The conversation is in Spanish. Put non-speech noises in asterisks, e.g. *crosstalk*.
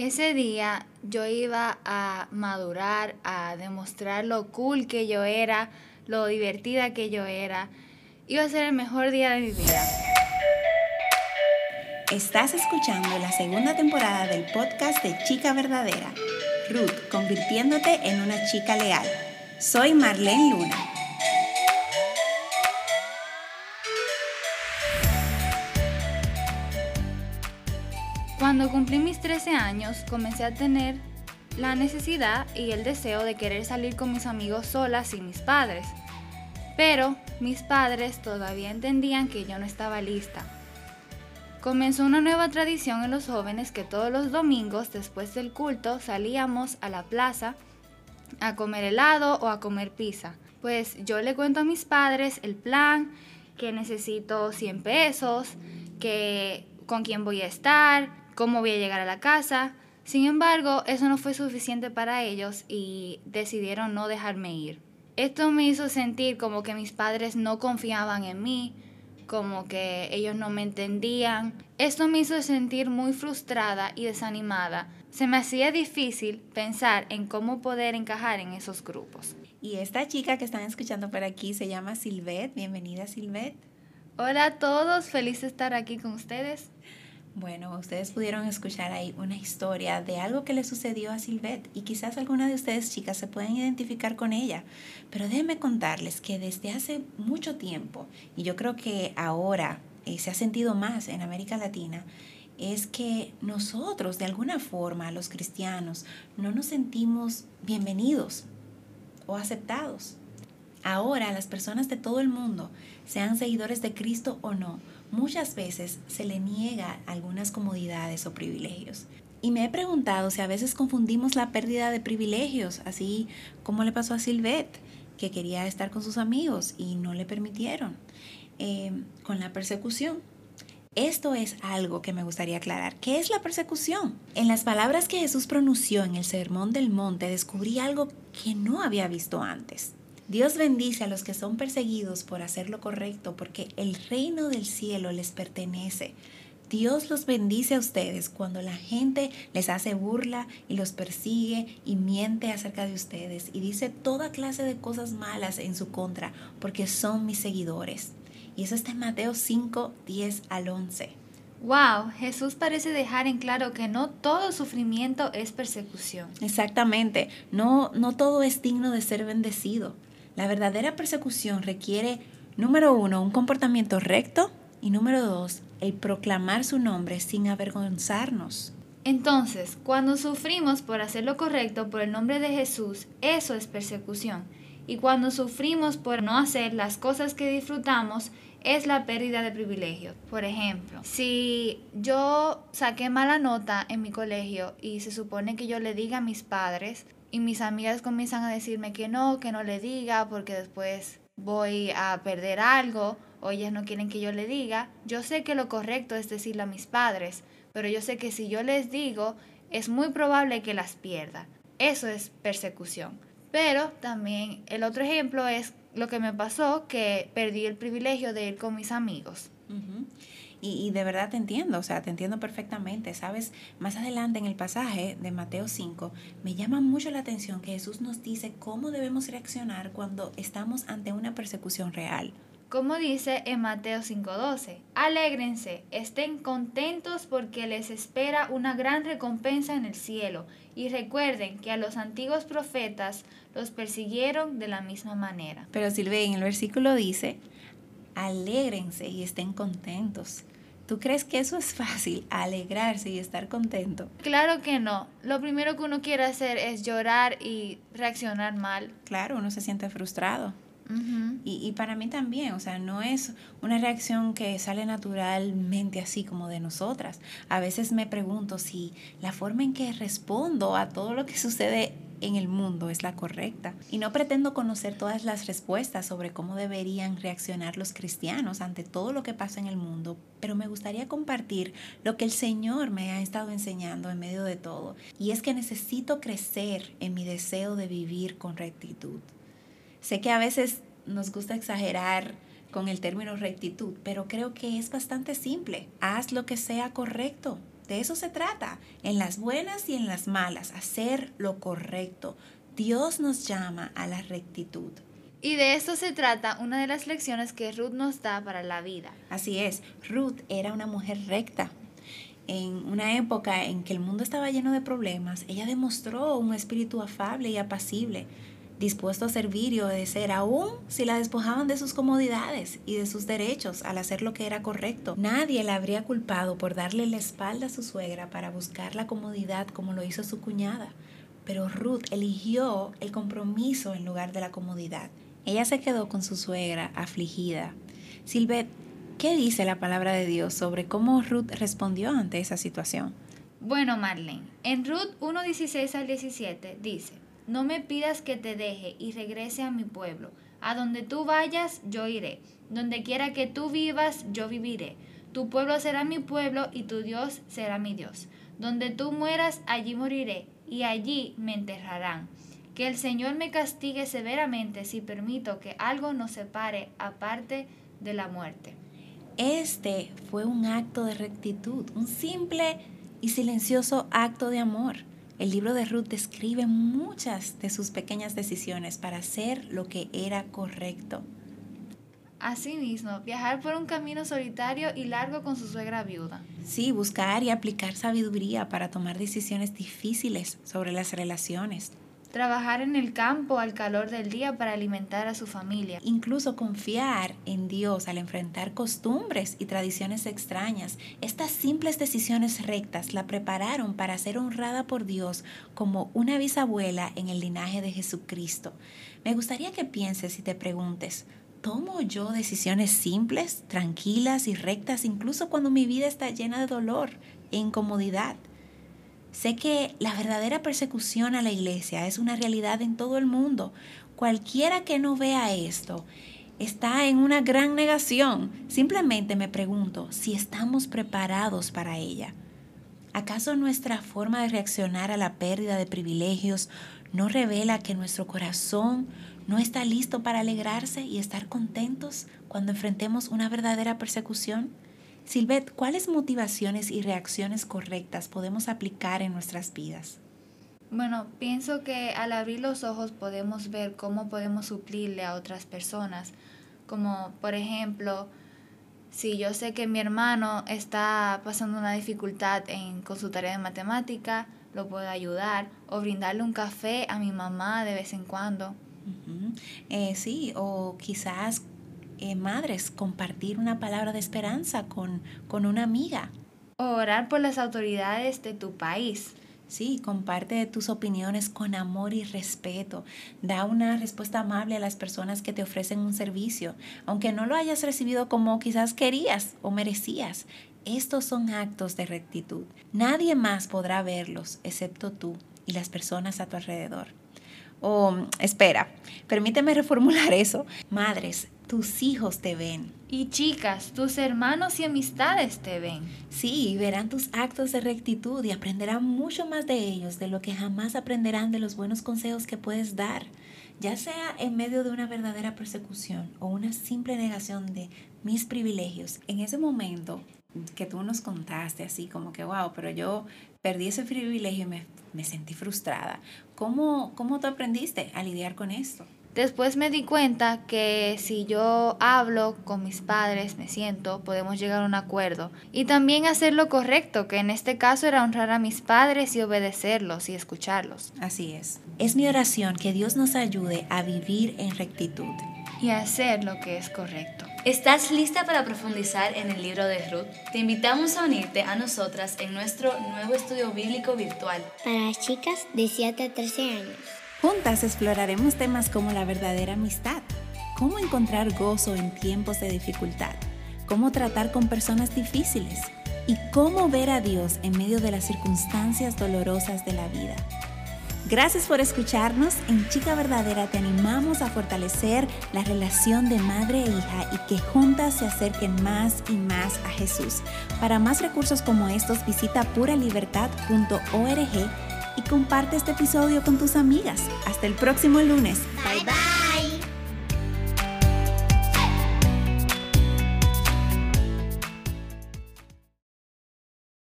Ese día yo iba a madurar, a demostrar lo cool que yo era, lo divertida que yo era. Iba a ser el mejor día de mi vida. Estás escuchando la segunda temporada del podcast de Chica Verdadera, Ruth, convirtiéndote en una chica leal. Soy Marlene Luna. Cuando cumplí mis 13 años, comencé a tener la necesidad y el deseo de querer salir con mis amigos solas y mis padres. Pero mis padres todavía entendían que yo no estaba lista. Comenzó una nueva tradición en los jóvenes que todos los domingos después del culto salíamos a la plaza a comer helado o a comer pizza. Pues yo le cuento a mis padres el plan, que necesito 100 pesos, que con quién voy a estar, cómo voy a llegar a la casa. Sin embargo, eso no fue suficiente para ellos y decidieron no dejarme ir. Esto me hizo sentir como que mis padres no confiaban en mí, como que ellos no me entendían. Esto me hizo sentir muy frustrada y desanimada. Se me hacía difícil pensar en cómo poder encajar en esos grupos. Y esta chica que están escuchando por aquí se llama Silvet. Bienvenida, Silvet. Hola a todos, feliz de estar aquí con ustedes. Bueno, ustedes pudieron escuchar ahí una historia de algo que le sucedió a Silvet y quizás alguna de ustedes chicas se pueden identificar con ella. Pero déjenme contarles que desde hace mucho tiempo, y yo creo que ahora eh, se ha sentido más en América Latina, es que nosotros de alguna forma, los cristianos, no nos sentimos bienvenidos o aceptados. Ahora las personas de todo el mundo, sean seguidores de Cristo o no, muchas veces se le niega algunas comodidades o privilegios. Y me he preguntado si a veces confundimos la pérdida de privilegios, así como le pasó a Silvet, que quería estar con sus amigos y no le permitieron, eh, con la persecución. Esto es algo que me gustaría aclarar. ¿Qué es la persecución? En las palabras que Jesús pronunció en el Sermón del Monte descubrí algo que no había visto antes. Dios bendice a los que son perseguidos por hacer lo correcto, porque el reino del cielo les pertenece. Dios los bendice a ustedes cuando la gente les hace burla y los persigue y miente acerca de ustedes y dice toda clase de cosas malas en su contra, porque son mis seguidores. Y eso está en Mateo 5, 10 al 11. Wow, Jesús parece dejar en claro que no todo sufrimiento es persecución. Exactamente, no, no todo es digno de ser bendecido. La verdadera persecución requiere, número uno, un comportamiento recto y número dos, el proclamar su nombre sin avergonzarnos. Entonces, cuando sufrimos por hacer lo correcto por el nombre de Jesús, eso es persecución. Y cuando sufrimos por no hacer las cosas que disfrutamos, es la pérdida de privilegios. Por ejemplo, si yo saqué mala nota en mi colegio y se supone que yo le diga a mis padres, y mis amigas comienzan a decirme que no, que no le diga porque después voy a perder algo o ellas no quieren que yo le diga, yo sé que lo correcto es decirle a mis padres, pero yo sé que si yo les digo es muy probable que las pierda. Eso es persecución. Pero también el otro ejemplo es lo que me pasó, que perdí el privilegio de ir con mis amigos. Y, de verdad te entiendo, o sea, te entiendo perfectamente. Sabes, más adelante en el pasaje de Mateo 5, me llama mucho la atención que Jesús nos dice cómo debemos reaccionar cuando estamos ante una persecución real. Como dice en Mateo 5:12, alégrense, estén contentos porque les espera una gran recompensa en el cielo, y recuerden que a los antiguos profetas los persiguieron de la misma manera. Pero Silvia, en el versículo dice, alégrense y estén contentos. ¿Tú crees que eso es fácil, *laughs* alegrarse y estar contento? Claro que no. Lo primero que uno quiere hacer es llorar y reaccionar mal. Claro, uno se siente frustrado. y, y, para mí también, o sea, no es una reacción que sale naturalmente así como de nosotras. A veces me pregunto si la forma en que respondo a todo lo que sucede en el mundo es la correcta. Y no pretendo conocer todas las respuestas sobre cómo deberían reaccionar los cristianos ante todo lo que pasa en el mundo, pero me gustaría compartir lo que el Señor me ha estado enseñando en medio de todo. Y es que necesito crecer en mi deseo de vivir con rectitud. Sé que a veces nos gusta exagerar con el término rectitud, pero creo que es bastante simple. Haz lo que sea correcto De eso se trata, en las buenas y en las malas, hacer lo correcto. Dios nos llama a la rectitud. Y de esto se trata una de las lecciones que Ruth nos da para la vida. Así es, Ruth era una mujer recta. En una época en que el mundo estaba lleno de problemas, ella demostró un espíritu afable y apacible dispuesto a servir y obedecer, aún si la despojaban de sus comodidades y de sus derechos al hacer lo que era correcto. Nadie la habría culpado por darle la espalda a su suegra para buscar la comodidad como lo hizo su cuñada. Pero Ruth eligió el compromiso en lugar de la comodidad. Ella se quedó con su suegra afligida. Silvet, ¿qué dice la palabra de Dios sobre cómo Ruth respondió ante esa situación? Bueno, Marlene, en Ruth 1.16 al 17 dice, no me pidas que te deje y regrese a mi pueblo. A donde tú vayas, yo iré. Donde quiera que tú vivas, yo viviré. Tu pueblo será mi pueblo y tu Dios será mi Dios. Donde tú mueras, allí moriré, y allí me enterrarán. Que el Señor me castigue severamente si permito que algo nos separe aparte de la muerte. Este fue un acto de rectitud, un simple y silencioso acto de amor. El libro de Ruth describe muchas de sus pequeñas decisiones para hacer lo que era correcto. Asimismo, viajar por un camino solitario y largo con su suegra viuda. Sí, buscar y aplicar sabiduría para tomar decisiones difíciles sobre las relaciones trabajar en el campo al calor del día para alimentar a su familia. Incluso confiar en Dios al enfrentar costumbres y tradiciones extrañas. Estas simples decisiones rectas la prepararon para ser honrada por Dios como una bisabuela en el linaje de Jesucristo. Me gustaría que pienses y te preguntes, ¿tomo yo decisiones simples, tranquilas y rectas incluso cuando mi vida está llena de dolor e incomodidad? Sé que la verdadera persecución a la iglesia es una realidad en todo el mundo. Cualquiera que no vea esto está en una gran negación. Simplemente me pregunto si estamos preparados para ella. ¿Acaso nuestra forma de reaccionar a la pérdida de privilegios no revela que nuestro corazón no está listo para alegrarse y estar contentos cuando enfrentemos una verdadera persecución? Silvet, ¿cuáles motivaciones y reacciones correctas podemos aplicar en nuestras vidas? Bueno, pienso que al abrir los ojos podemos ver cómo podemos suplirle a otras personas, como por ejemplo, si yo sé que mi hermano está pasando una dificultad en, con su tarea de matemática, lo puedo ayudar o brindarle un café a mi mamá de vez en cuando. Eh, sí, o quizás eh, madres, compartir una palabra de esperanza con, con una amiga. orar por las autoridades de tu país. Sí, comparte tus opiniones con amor y respeto. Da una respuesta amable a las personas que te ofrecen un servicio, aunque no lo hayas recibido como quizás querías o merecías. Estos son actos de rectitud. Nadie más podrá verlos excepto tú y las personas a tu alrededor. O, oh, espera, permíteme *laughs* reformular eso. Madres, tus hijos te ven. Y chicas, tus hermanos y amistades te ven. Sí, verán tus actos de rectitud y aprenderán mucho más de ellos de lo que jamás aprenderán de los buenos consejos que puedes dar, ya sea en medio de una verdadera persecución o una simple negación de mis privilegios. En ese momento que tú nos contaste así como que, wow, pero yo perdí ese privilegio y me, me sentí frustrada. ¿Cómo, ¿Cómo tú aprendiste a lidiar con esto? Después me di cuenta que si yo hablo con mis padres, me siento, podemos llegar a un acuerdo. Y también hacer lo correcto, que en este caso era honrar a mis padres y obedecerlos y escucharlos. Así es. Es mi oración que Dios nos ayude a vivir en rectitud. Y a hacer lo que es correcto. ¿Estás lista para profundizar en el libro de Ruth? Te invitamos a unirte a nosotras en nuestro nuevo estudio bíblico virtual. Para chicas de 7 a 13 años. Juntas exploraremos temas como la verdadera amistad, cómo encontrar gozo en tiempos de dificultad, cómo tratar con personas difíciles y cómo ver a Dios en medio de las circunstancias dolorosas de la vida. Gracias por escucharnos. En Chica Verdadera te animamos a fortalecer la relación de madre e hija y que juntas se acerquen más y más a Jesús. Para más recursos como estos visita puralibertad.org y comparte este episodio con tus amigas. Hasta el próximo lunes. Bye bye.